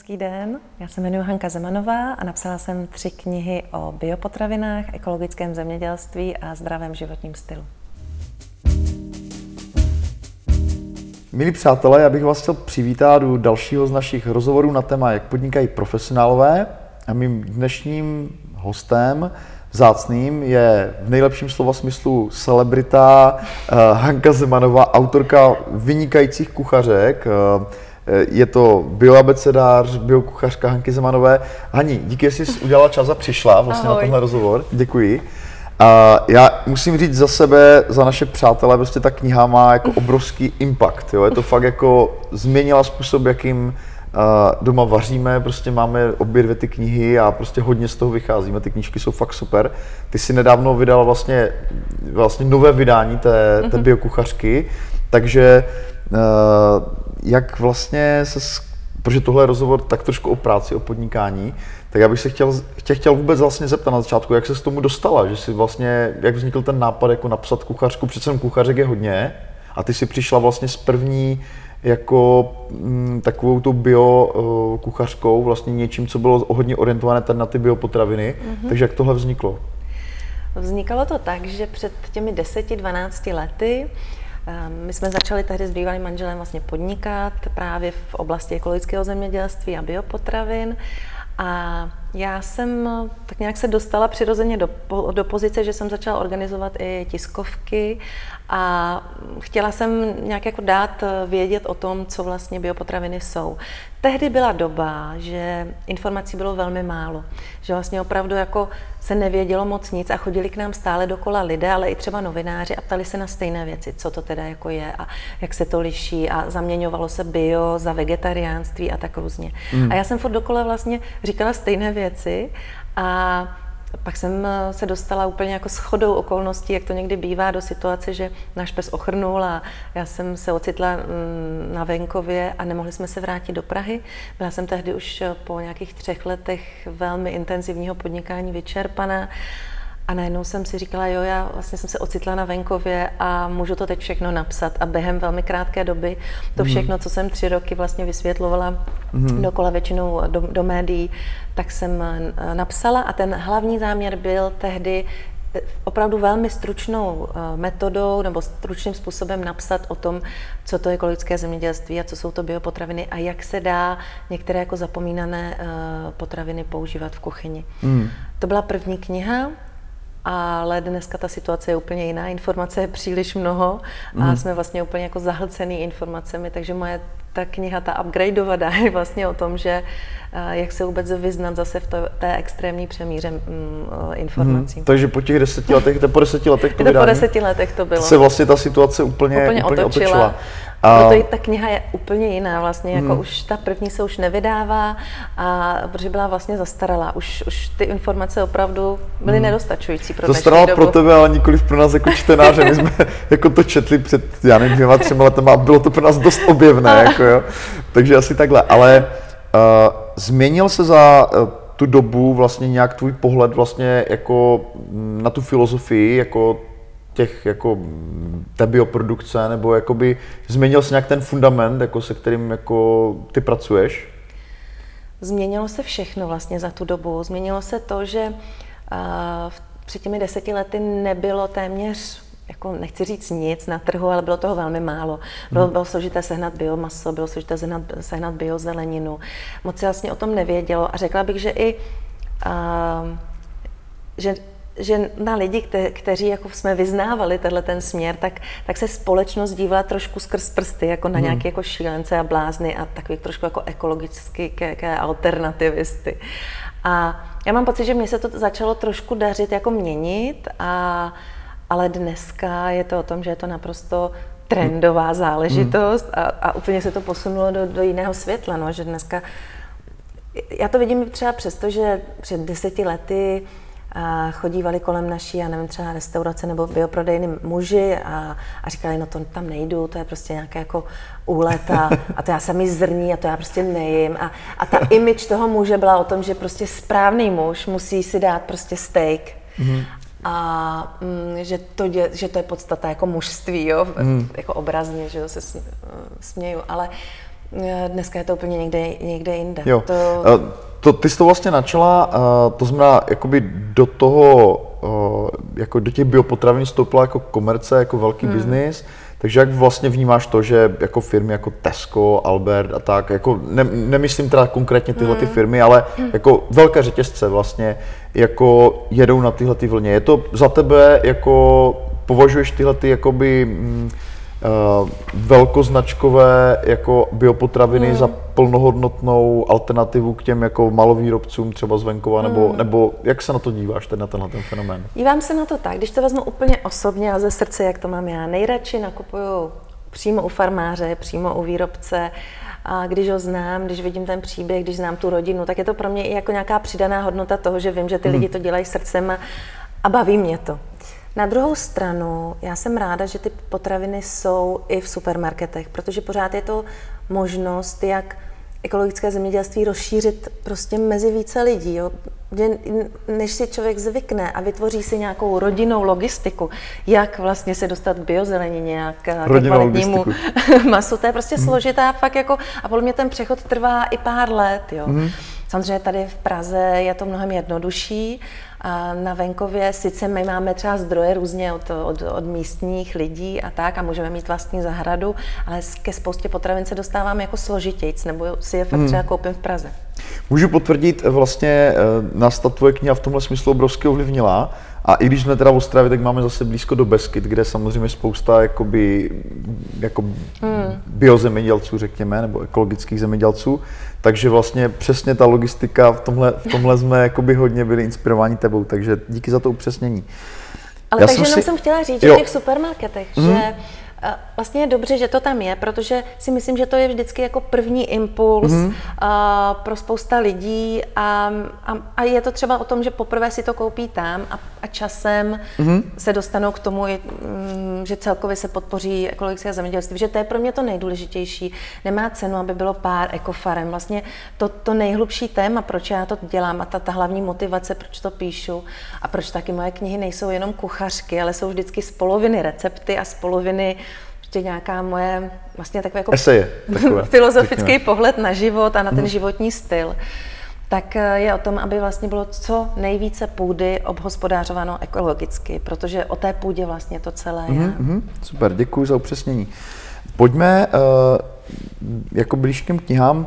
Hezký den, já se jmenuji Hanka Zemanová a napsala jsem tři knihy o biopotravinách, ekologickém zemědělství a zdravém životním stylu. Milí přátelé, já bych vás chtěl přivítat u dalšího z našich rozhovorů na téma, jak podnikají profesionálové. A mým dnešním hostem zácným je v nejlepším slova smyslu celebrita uh, Hanka Zemanová, autorka vynikajících kuchařek. Uh, je to bioabecedář, biokuchařka Hanky Zemanové. Hani, díky, že jsi udělala čas a přišla vlastně Ahoj. na tenhle rozhovor. Děkuji. A já musím říct za sebe, za naše přátelé, prostě ta kniha má jako obrovský impact. Jo? Je to fakt jako změnila způsob, jakým doma vaříme, prostě máme obě dvě ty knihy a prostě hodně z toho vycházíme, ty knížky jsou fakt super. Ty si nedávno vydala vlastně, vlastně nové vydání té, té mhm. biokuchařky, takže jak vlastně se, protože tohle je rozhovor tak trošku o práci, o podnikání, tak já bych se chtěl, tě chtěl vůbec vlastně zeptat na začátku, jak se s tomu dostala, že si vlastně, jak vznikl ten nápad jako napsat kuchařku, přece kuchařek je hodně a ty si přišla vlastně s první jako m, mm, takovou tu bio uh, kuchařkou, vlastně něčím, co bylo hodně orientované tady na ty biopotraviny. Mm-hmm. Takže jak tohle vzniklo? Vznikalo to tak, že před těmi 10-12 lety my jsme začali tehdy s bývalým manželem vlastně podnikat právě v oblasti ekologického zemědělství a biopotravin. A já jsem tak nějak se dostala přirozeně do, do pozice, že jsem začala organizovat i tiskovky a chtěla jsem nějak jako dát vědět o tom, co vlastně biopotraviny jsou. Tehdy byla doba, že informací bylo velmi málo, že vlastně opravdu jako se nevědělo moc nic a chodili k nám stále dokola lidé, ale i třeba novináři a ptali se na stejné věci, co to teda jako je a jak se to liší a zaměňovalo se bio za vegetariánství a tak různě. Mm. A já jsem furt dokola vlastně říkala stejné věci a pak jsem eh, se dostala úplně jako shodou okolností, jak to někdy bývá, do situace, že náš pes ochrnul a já jsem se ocitla mm, na venkově a nemohli jsme se vrátit do Prahy. Byla jsem tehdy už eh, po nějakých třech letech velmi intenzivního podnikání vyčerpaná a najednou jsem si říkala, jo, já vlastně jsem se ocitla na venkově a můžu to teď všechno napsat. A během velmi krátké doby to mhm. všechno, co jsem tři roky vlastně vysvětlovala mm. dokola většinou do, do médií, tak jsem eh, napsala. A ten hlavní záměr byl tehdy eh, opravdu velmi stručnou eh, metodou nebo stručným způsobem napsat o tom, co to je ekologické zemědělství a co jsou to biopotraviny a jak se dá některé jako zapomínané potraviny používat v kuchyni. Mm. To byla první kniha, ale dneska ta situace je úplně jiná, informace je příliš mnoho a mm. jsme vlastně úplně jako zahlcený informacemi, takže moje ta kniha, ta upgradeovaná je vlastně o tom, že eh, jak se vůbec vyznat zase v té extrémní přemíře mm, eh, informací. Hmm, takže po těch deseti letech, po deseti letech to, to po deseti letech to bylo. Se vlastně ta situace úplně, úplně, úplně otočila. otočila. A... Proto ta kniha je úplně jiná vlastně, jako hmm. už ta první se už nevydává, a, protože byla vlastně zastaralá. Už, už ty informace opravdu byly hmm. nedostačující pro Zastarala pro tebe, ale nikoli pro nás jako čtenáře. My jsme jako to četli před, já nevím, dvěma, třema letama a bylo to pro nás dost objevné, jako jo. Takže asi takhle. Ale uh, změnil se za uh, tu dobu vlastně nějak tvůj pohled vlastně jako na tu filozofii, jako těch jako té bioprodukce, nebo jakoby změnil se nějak ten fundament, jako se kterým jako ty pracuješ? Změnilo se všechno vlastně za tu dobu. Změnilo se to, že uh, před těmi deseti lety nebylo téměř jako nechci říct nic na trhu, ale bylo toho velmi málo. Bylo, hmm. bylo složité sehnat biomaso, bylo složité sehnat, sehnat biozeleninu. Moc se vlastně o tom nevědělo a řekla bych, že i uh, že že na lidi, kte, kteří jako jsme vyznávali tenhle ten směr, tak, tak se společnost dívala trošku skrz prsty, jako na hmm. nějaké jako šílence a blázny a takový trošku jako ekologicky ke, ke alternativisty. A já mám pocit, že mě se to začalo trošku dařit jako měnit, a, ale dneska je to o tom, že je to naprosto trendová záležitost a, a úplně se to posunulo do, do jiného světla, no, že dneska já to vidím třeba přesto, že před deseti lety a chodívali kolem naší, já nevím, třeba restaurace nebo bioprodejny muži a, a říkali, no to tam nejdu, to je prostě nějaké jako úlet a, a to já sami zrní a to já prostě nejím. A, a ta image toho muže byla o tom, že prostě správný muž musí si dát prostě steak. Mm-hmm. A mm, že, to dě, že to je podstata jako mužství, jo? Mm. jako obrazně, že jo, se směju. Ale Dneska je to úplně někde, někde jinde. Jo. To... To, ty jsi to vlastně načala, to znamená, jakoby do toho, jako do těch biopotravin stoupila jako komerce, jako velký hmm. biznis. Takže jak vlastně vnímáš to, že jako firmy jako Tesco, Albert a tak, jako ne, nemyslím teda konkrétně tyhle ty hmm. firmy, ale jako velké řetězce vlastně jako jedou na tyhle ty vlně. Je to za tebe jako, považuješ tyhle ty jakoby mm, velkoznačkové jako biopotraviny mm. za plnohodnotnou alternativu k těm jako malovýrobcům třeba z venkova, mm. nebo, nebo jak se na to díváš, ten na tenhle ten fenomén? Dívám se na to tak, když to vezmu úplně osobně a ze srdce, jak to mám já, nejradši nakupuju přímo u farmáře, přímo u výrobce, a když ho znám, když vidím ten příběh, když znám tu rodinu, tak je to pro mě i jako nějaká přidaná hodnota toho, že vím, že ty mm. lidi to dělají srdcem a, a baví mě to. Na druhou stranu, já jsem ráda, že ty potraviny jsou i v supermarketech, protože pořád je to možnost, jak ekologické zemědělství rozšířit prostě mezi více lidí. Jo. Než si člověk zvykne a vytvoří si nějakou rodinnou logistiku, jak vlastně se dostat k biozelenině, jak k kvalitnímu masu, to je prostě hmm. složitá fakt jako, a podle mě ten přechod trvá i pár let. Jo. Hmm. Samozřejmě tady v Praze je to mnohem jednodušší, a na venkově sice my máme třeba zdroje různě od, od, od místních lidí a tak a můžeme mít vlastní zahradu, ale ke spoustě potravin se dostáváme jako složitějc, nebo si je fakt hmm. třeba koupím v Praze. Můžu potvrdit, vlastně eh, nás ta tvoje kniha v tomhle smyslu obrovsky ovlivnila. A i když jsme teda v Ostravě, tak máme zase blízko do Beskyt, kde samozřejmě spousta jakoby, jako hmm. biozemědělců, řekněme, nebo ekologických zemědělců. Takže vlastně přesně ta logistika, v tomhle, v tomhle jsme jakoby hodně byli inspirováni tebou, takže díky za to upřesnění. Ale Já takže jsem, si... jsem chtěla říct, že v těch supermarketech, hmm. že Vlastně je dobře, že to tam je, protože si myslím, že to je vždycky jako první impuls mm-hmm. pro spousta lidí a, a, a je to třeba o tom, že poprvé si to koupí tam a, a časem mm-hmm. se dostanou k tomu, mm, že celkově se podpoří ekologické zemědělství, že to je pro mě to nejdůležitější. Nemá cenu, aby bylo pár ekofarem. Vlastně to, to nejhlubší téma, proč já to dělám a ta, ta hlavní motivace, proč to píšu a proč taky moje knihy nejsou jenom kuchařky, ale jsou vždycky z poloviny recepty a z poloviny prostě nějaká moje vlastně takové jako Eseje, takové, filozofický řekněme. pohled na život a na ten hmm. životní styl, tak eh, je o tom, aby vlastně bylo co nejvíce půdy obhospodářováno ekologicky, protože o té půdě vlastně to celé je. Mm-hmm, super, děkuji za upřesnění. Pojďme uh, jako blíž k těm knihám.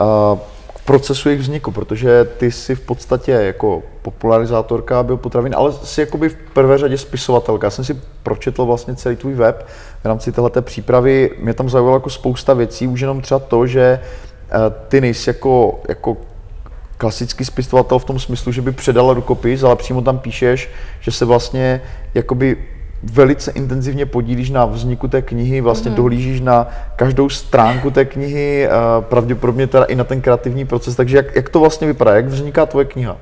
Uh, procesu jejich vzniku, protože ty jsi v podstatě jako popularizátorka biopotravin, ale jsi jakoby v prvé řadě spisovatelka. Já jsem si pročetl vlastně celý tvůj web v rámci této přípravy. Mě tam zaujalo jako spousta věcí, už jenom třeba to, že eh, ty nejsi jako, jako klasický spisovatel v tom smyslu, že by předal rukopis, ale přímo tam píšeš, že se vlastně jakoby velice intenzivně podílíš na vzniku té knihy, vlastně mm-hmm. dohlížíš na každou stránku té knihy, pravděpodobně teda i na ten kreativní proces. Takže jak, jak to vlastně vypadá? Jak vzniká tvoje kniha?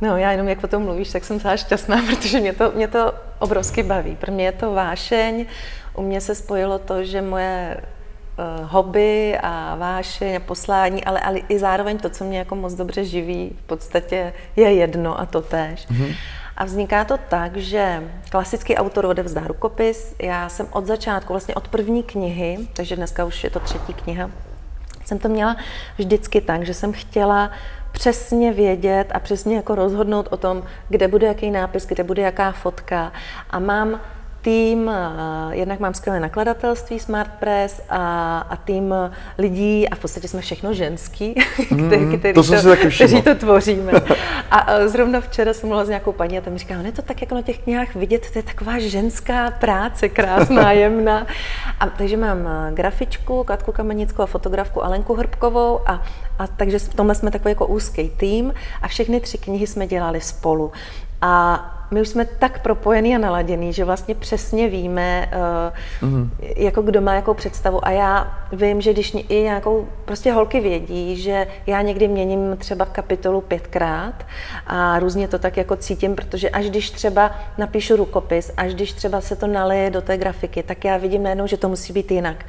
No, já jenom jak o tom mluvíš, tak jsem celá šťastná, protože mě to, mě to obrovsky baví. Pro mě je to vášeň. U mě se spojilo to, že moje uh, hobby a vášeň a poslání, ale, ale i zároveň to, co mě jako moc dobře živí, v podstatě je jedno a to též. Mm-hmm. A vzniká to tak, že klasický autor odevzdá rukopis. Já jsem od začátku, vlastně od první knihy, takže dneska už je to třetí kniha, jsem to měla vždycky tak, že jsem chtěla přesně vědět a přesně jako rozhodnout o tom, kde bude jaký nápis, kde bude jaká fotka. A mám tým, jednak mám skvělé nakladatelství Smart Press a, a tým lidí a v podstatě jsme všechno ženský, mm, který, to, to, kteří to tvoříme. A zrovna včera jsem mluvila s nějakou paní a tam mi říká, je to tak jako na těch knihách vidět, to je taková ženská práce, krásná, jemná. A takže mám grafičku, Katku Kamenickou a fotografku Alenku Hrbkovou a, a takže v tomhle jsme takový jako úzký tým a všechny tři knihy jsme dělali spolu. A my už jsme tak propojení a naladěný, že vlastně přesně víme, uh, mm-hmm. jako kdo má jakou představu. A já vím, že když i nějakou, prostě holky vědí, že já někdy měním třeba kapitolu pětkrát a různě to tak jako cítím, protože až když třeba napíšu rukopis, až když třeba se to naleje do té grafiky, tak já vidím najednou, že to musí být jinak.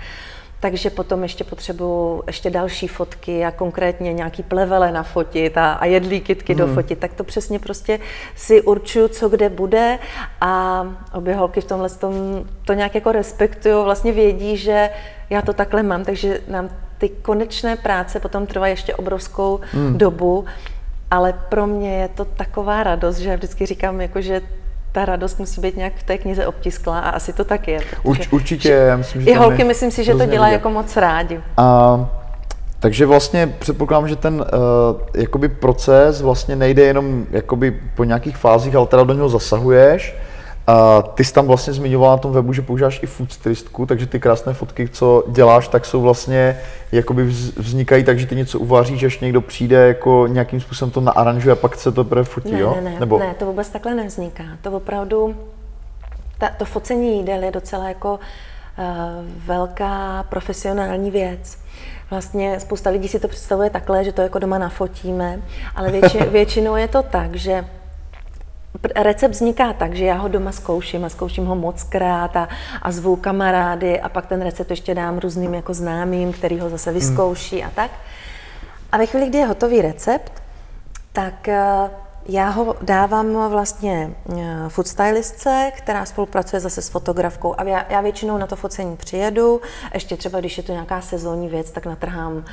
Takže potom ještě potřebuju ještě další fotky a konkrétně nějaký plevele nafotit a, a jedlí kytky hmm. dofotit. Tak to přesně prostě si určuju, co kde bude a obě holky v tomhle tom to nějak jako respektují, vlastně vědí, že já to takhle mám, takže nám ty konečné práce potom trvají ještě obrovskou hmm. dobu, ale pro mě je to taková radost, že já vždycky říkám, jako, že ta radost musí být nějak v té knize obtisklá a asi to tak je. Urč, určitě, já myslím, že I holky, myslím si, že to dělají jako moc rádi. A, takže vlastně předpokládám, že ten uh, jakoby proces vlastně nejde jenom jakoby po nějakých fázích, ale teda do něho zasahuješ a ty jsi tam vlastně zmiňovala na tom webu, že používáš i food stylistku, takže ty krásné fotky, co děláš, tak jsou vlastně, jakoby vznikají tak, že ty něco uvaříš, že někdo přijde, jako nějakým způsobem to naaranžuje a pak se to prvé fotí, ne, jo? Ne, ne, Nebo... ne, to vůbec takhle nevzniká. To opravdu, ta, to focení jídel je docela jako uh, velká profesionální věc. Vlastně spousta lidí si to představuje takhle, že to jako doma nafotíme, ale větši, většinou je to tak, že Recept vzniká tak, že já ho doma zkouším a zkouším ho moc krát a, a zvu kamarády a pak ten recept ještě dám různým jako známým, který ho zase vyzkouší a tak. A ve chvíli, kdy je hotový recept, tak eh, já ho dávám vlastně eh, food stylistce, která spolupracuje zase s fotografkou a já, já většinou na to focení přijedu, ještě třeba když je to nějaká sezónní věc, tak natrhám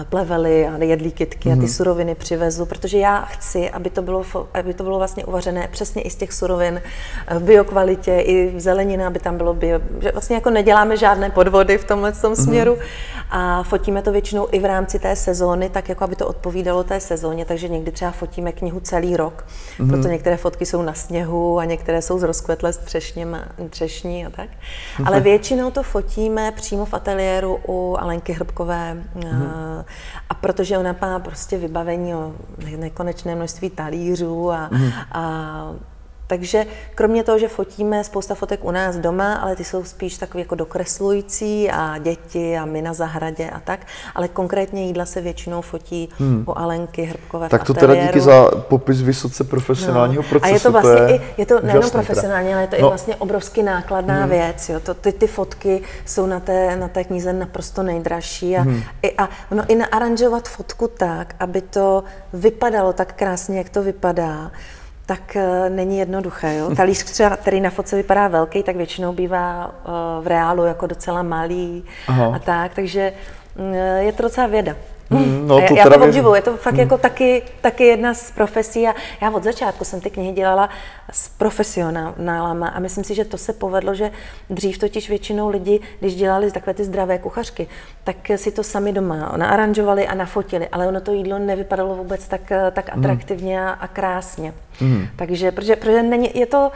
eh, plevely a jedlí kytky mm. a ty mhm. suroviny přivezu, protože já chci, aby to bylo, aby to bylo vlastně uvařené přesně i z těch surovin eh, v biokvalitě, i v zelenina, aby tam bylo bio, že vlastně jako neděláme žádné podvody v tomhle tom mm. směru a fotíme to většinou i v rámci té sezóny, tak jako aby to odpovídalo té sezóně, takže někdy třeba fotíme knihu celý rok rok. Mm-hmm. Proto některé fotky jsou na sněhu a některé jsou z rozkvetlé s třešněm, třešní a tak. Mm-hmm. Ale většinou to fotíme přímo v ateliéru u Alenky Hrbkové. Mm-hmm. A protože ona má prostě vybavení o nekonečné množství talířů a, mm-hmm. a takže kromě toho, že fotíme spousta fotek u nás doma, ale ty jsou spíš takový jako dokreslující a děti a my na zahradě a tak, ale konkrétně jídla se většinou fotí hmm. u Alenky Hrbkové Tak to teda díky za popis vysoce profesionálního no. procesu. A je to vlastně to je i, je to nejenom profesionální, ale je to no. i vlastně obrovsky nákladná hmm. věc. Jo. To, ty, ty fotky jsou na té, na té knize naprosto nejdražší a, hmm. i, a no, i naaranžovat fotku tak, aby to vypadalo tak krásně, jak to vypadá, tak uh, není jednoduché. Jo? Talíř, třeba, který na fotce vypadá velký, tak většinou bývá uh, v reálu jako docela malý Aha. a tak, takže je to docela věda. Mm, no, to já, já to obdivuju, je to fakt mm. jako taky, taky jedna z profesí a já od začátku jsem ty knihy dělala s profesionálama a myslím si, že to se povedlo, že dřív totiž většinou lidi, když dělali takové ty zdravé kuchařky, tak si to sami doma naaranžovali a nafotili, ale ono to jídlo nevypadalo vůbec tak, tak mm. atraktivně mm. a krásně. Mm. Takže, protože, protože není, je to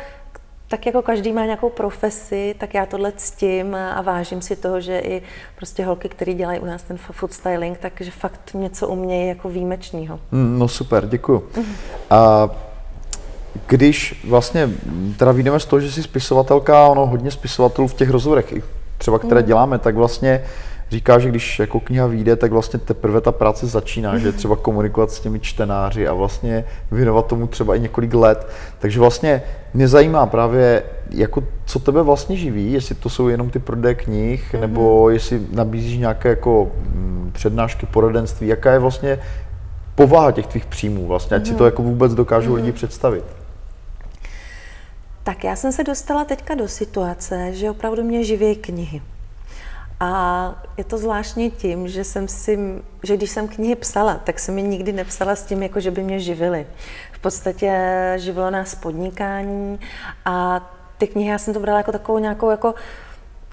tak jako každý má nějakou profesi, tak já tohle ctím a vážím si toho, že i prostě holky, které dělají u nás ten food styling, takže fakt něco umějí jako výjimečného. Mm, no super, děkuju. A když vlastně teda vyjdeme z toho, že jsi spisovatelka, ono hodně spisovatelů v těch rozhovorech, třeba které mm. děláme, tak vlastně říká, že když jako kniha vyjde, tak vlastně teprve ta práce začíná, že třeba komunikovat s těmi čtenáři a vlastně věnovat tomu třeba i několik let. Takže vlastně mě zajímá právě, jako co tebe vlastně živí, jestli to jsou jenom ty prodeje knih, mm-hmm. nebo jestli nabízíš nějaké jako mm, přednášky, poradenství, jaká je vlastně povaha těch tvých příjmů vlastně, ať mm-hmm. si to mhm. jako vůbec dokážou mm-hmm. lidi představit. Tak já jsem se dostala teďka do situace, že opravdu mě živí knihy. A je to zvláštní tím, že jsem si, že když jsem knihy psala, tak jsem mi nikdy nepsala s tím, jako že by mě živily. V podstatě živilo nás podnikání a ty knihy, já jsem to brala jako takovou nějakou jako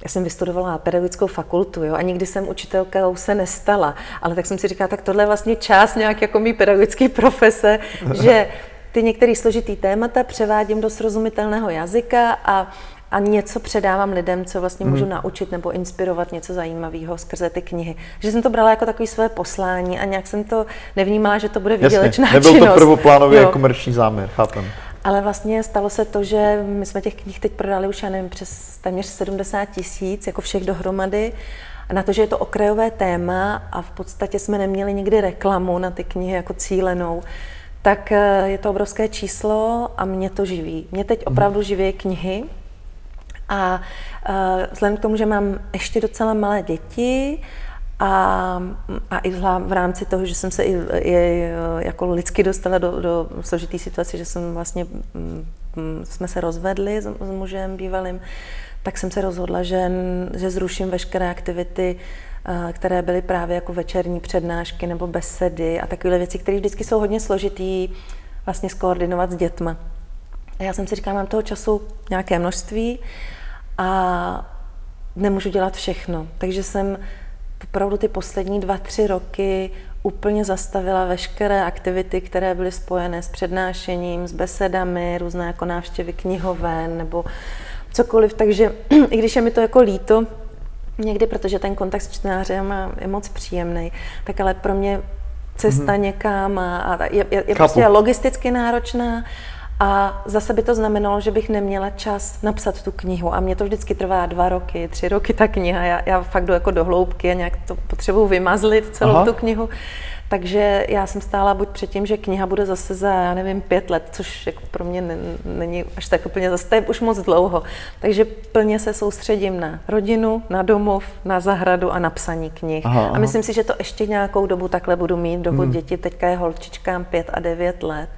já jsem vystudovala pedagogickou fakultu jo, a nikdy jsem učitelkou se nestala, ale tak jsem si říkala, tak tohle je vlastně část nějak jako mý pedagogické profese, že ty některé složitý témata převádím do srozumitelného jazyka a a něco předávám lidem, co vlastně můžu mm. naučit nebo inspirovat něco zajímavého skrze ty knihy. Že jsem to brala jako takové své poslání a nějak jsem to nevnímala, že to bude výdělečná Jasně, nebyl činnost. to prvoplánově komerční záměr, chápem. Ale vlastně stalo se to, že my jsme těch knih teď prodali už, já nevím, přes téměř 70 tisíc, jako všech dohromady. A na to, že je to okrajové téma a v podstatě jsme neměli nikdy reklamu na ty knihy jako cílenou, tak eh, je to obrovské číslo a mě to živí. Mě teď mhm. opravdu živí knihy, a uh, vzhledem k tomu, že mám ještě docela malé děti, a, a i v rámci toho, že jsem se i, i jako lidsky dostala do, do složité situace, že jsem vlastně mm, mm, jsme se rozvedli s, s mužem bývalým, tak jsem se rozhodla, že, že zruším veškeré aktivity, eh, které byly právě jako večerní přednášky nebo besedy a takové věci, které vždycky jsou hodně složitý vlastně skoordinovat s dětma. A já jsem si říkala, mám toho času nějaké množství a nemůžu dělat všechno. Takže jsem opravdu ty poslední dva, tři roky úplně zastavila veškeré aktivity, které byly spojené s přednášením, s besedami, různé jako návštěvy knihoven nebo cokoliv. Takže i když je mi to jako líto, někdy, protože ten kontakt s čtenářem je moc příjemný, tak ale pro mě cesta mm-hmm. někam a, a je, je, je prostě logisticky náročná a zase by to znamenalo, že bych neměla čas napsat tu knihu. A mě to vždycky trvá dva roky, tři roky ta kniha. Já, já fakt jdu jako do hloubky a nějak to potřebuji vymazlit celou Aha. tu knihu. Takže já jsem stála buď před tím, že kniha bude zase za, já nevím, pět let, což jako pro mě není až tak úplně zase, to je už moc dlouho. Takže plně se soustředím na rodinu, na domov, na zahradu a na psaní knih. Aha, aha. A myslím si, že to ještě nějakou dobu takhle budu mít, dokud hmm. děti, teďka je holčičkám pět a devět let.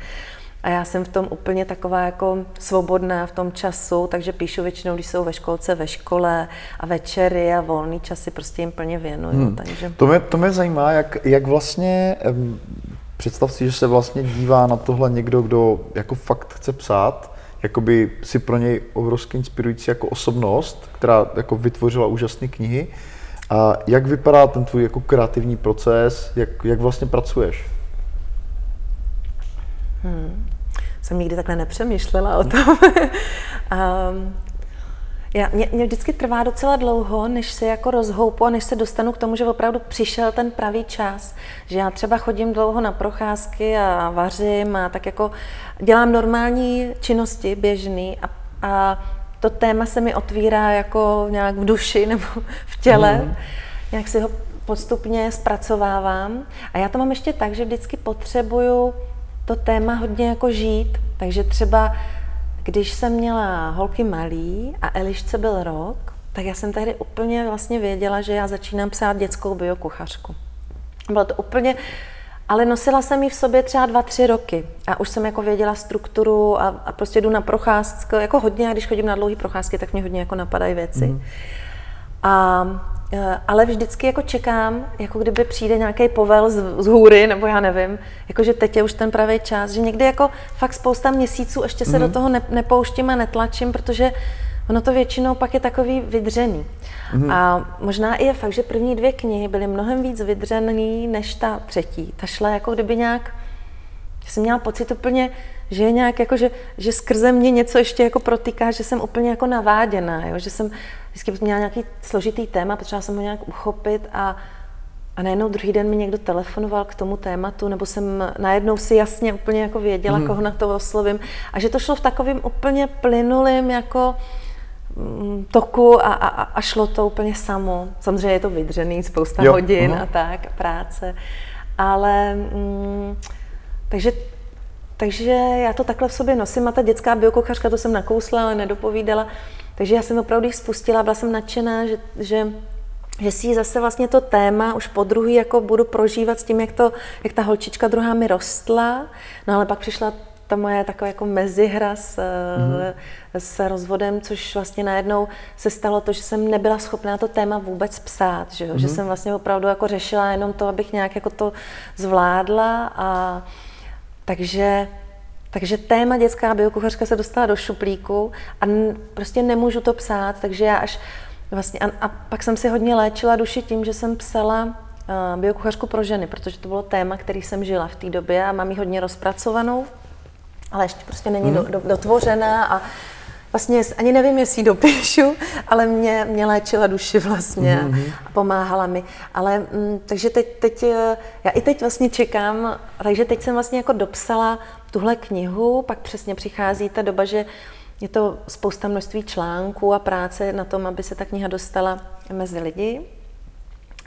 A já jsem v tom úplně taková jako svobodná v tom času, takže píšu většinou, když jsou ve školce, ve škole a večery a volný časy prostě jim plně věnuju. Hmm. Takže... To, mě, to mě zajímá, jak, jak vlastně, představ si, že se vlastně dívá na tohle někdo, kdo jako fakt chce psát, jakoby si pro něj obrovsky inspirující jako osobnost, která jako vytvořila úžasné knihy. A jak vypadá ten tvůj jako kreativní proces, jak, jak vlastně pracuješ? Hmm. Jsem nikdy takhle nepřemýšlela o tom. um, já, mě, mě vždycky trvá docela dlouho, než se jako rozhoupu a než se dostanu k tomu, že opravdu přišel ten pravý čas. Že já třeba chodím dlouho na procházky a vařím a tak jako dělám normální činnosti běžný a, a to téma se mi otvírá jako nějak v duši nebo v těle. Mm. Nějak si ho postupně zpracovávám. A já to mám ještě tak, že vždycky potřebuju to téma hodně jako žít. Takže třeba, když jsem měla holky malý a Elišce byl rok, tak já jsem tehdy úplně vlastně věděla, že já začínám psát dětskou biokuchařku. Bylo to úplně, ale nosila jsem ji v sobě třeba dva, tři roky a už jsem jako věděla strukturu a, a prostě jdu na procházku, jako hodně, a když chodím na dlouhé procházky, tak mě hodně jako napadají věci. Mm. A ale vždycky jako čekám, jako kdyby přijde nějaký povel z, z hůry, nebo já nevím, jako že teď je už ten pravý čas, že někdy jako fakt spousta měsíců ještě se mm-hmm. do mhm. toho ne, nepouštím a netlačím, protože ono to většinou pak je takový vydřený. Mm-hmm. A možná i je fakt, že první dvě knihy byly mnohem víc vydřený než ta třetí. Ta šla jako kdyby nějak, jsem měla pocit úplně, že je nějak jako, že, že skrze mě něco ještě jako protýká, že jsem úplně jako naváděná, jo? že jsem vždycky měla nějaký složitý téma, potřeba jsem ho nějak uchopit a, a najednou druhý den mi někdo telefonoval k tomu tématu, nebo jsem najednou si jasně úplně jako věděla, mm. koho na to oslovím. A že to šlo v takovým úplně plynulým jako mm, toku a, a, a šlo to úplně samo. Samozřejmě je to vydřený, spousta jo. hodin uh-huh. a tak, práce. Ale mm, takže takže já to takhle v sobě nosím a ta dětská biokuchařka, to jsem nakousla, ale nedopovídala. Takže já jsem opravdu spustila, byla jsem nadšená, že, že že si zase vlastně to téma už po druhý jako budu prožívat s tím, jak, to, jak ta holčička druhá mi rostla. No ale pak přišla ta moje taková jako mezihra s, mm-hmm. s rozvodem, což vlastně najednou se stalo to, že jsem nebyla schopná to téma vůbec psát, že, mm-hmm. že jsem vlastně opravdu jako řešila jenom to, abych nějak jako to zvládla a takže takže téma dětská biokuchařka se dostala do šuplíku a prostě nemůžu to psát, takže já až vlastně, a, a pak jsem si hodně léčila duši tím, že jsem psala uh, biokuchařku pro ženy, protože to bylo téma, který jsem žila v té době a mám ji hodně rozpracovanou, ale ještě prostě není hmm. do, do, dotvořená a vlastně ani nevím, jestli ji dopíšu, ale mě, mě léčila duši vlastně mm-hmm. a pomáhala mi. Ale m, takže teď, teď, eh, já i teď vlastně čekám, takže teď jsem vlastně jako dopsala tuhle knihu, pak přesně přichází ta doba, že je to spousta množství článků a práce na tom, aby se ta kniha dostala mezi lidi.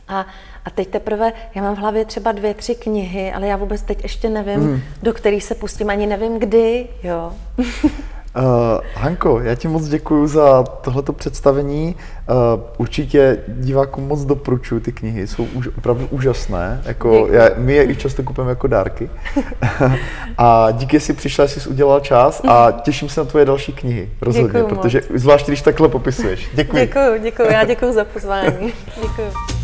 A, a teď teprve, já mám v hlavě třeba dvě, tři knihy, ale já vůbec teď ještě nevím, mm. do kterých se pustím, ani nevím kdy, jo. Uh, Hanko, já ti moc děkuji za tohleto představení. Uh, určitě divákům moc doporučuji ty knihy, jsou už, opravdu úžasné. Jako, já, my je i často kupujeme jako dárky. a díky, že jsi přišla, jsi udělala čas a těším se na tvoje další knihy. Rozhodně, děkuju protože moc. zvlášť když takhle popisuješ. Děkuji. Děkuji, děkuji. Já děkuji za pozvání. Děkuji.